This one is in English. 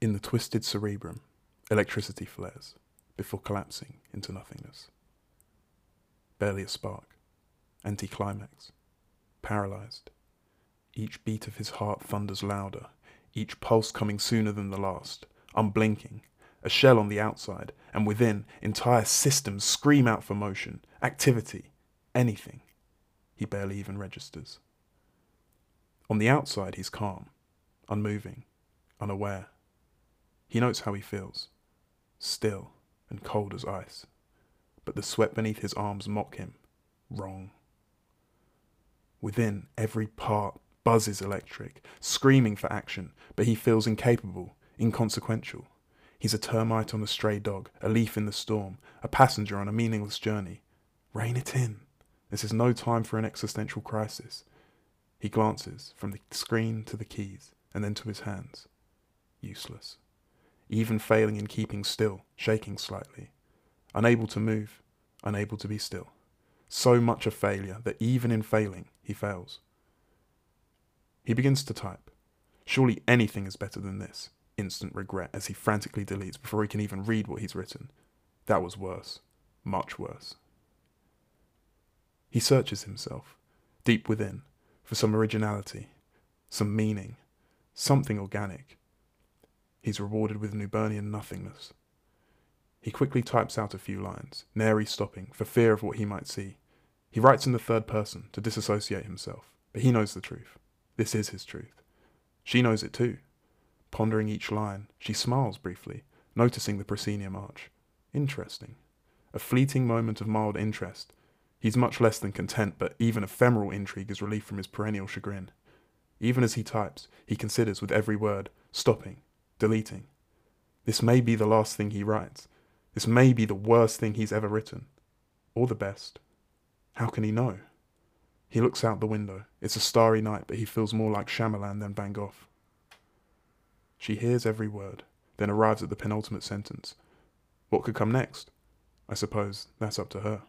In the twisted cerebrum, electricity flares before collapsing into nothingness. Barely a spark, anticlimax, paralyzed. Each beat of his heart thunders louder, each pulse coming sooner than the last, unblinking, a shell on the outside, and within, entire systems scream out for motion, activity, anything. He barely even registers. On the outside, he's calm, unmoving, unaware. He notes how he feels, still and cold as ice. But the sweat beneath his arms mock him, wrong. Within, every part buzzes electric, screaming for action, but he feels incapable, inconsequential. He's a termite on a stray dog, a leaf in the storm, a passenger on a meaningless journey. Rein it in. This is no time for an existential crisis. He glances from the screen to the keys and then to his hands. Useless. Even failing in keeping still, shaking slightly. Unable to move, unable to be still. So much a failure that even in failing, he fails. He begins to type. Surely anything is better than this. Instant regret as he frantically deletes before he can even read what he's written. That was worse. Much worse. He searches himself, deep within, for some originality, some meaning, something organic. He's rewarded with Newburnian nothingness. He quickly types out a few lines, nary stopping, for fear of what he might see. He writes in the third person to disassociate himself, but he knows the truth. This is his truth. She knows it too. Pondering each line, she smiles briefly, noticing the proscenium arch. Interesting. A fleeting moment of mild interest, He's much less than content, but even ephemeral intrigue is relief from his perennial chagrin. Even as he types, he considers with every word, stopping, deleting. This may be the last thing he writes. This may be the worst thing he's ever written. Or the best. How can he know? He looks out the window. It's a starry night, but he feels more like Shyamalan than Van Gogh. She hears every word, then arrives at the penultimate sentence. What could come next? I suppose that's up to her.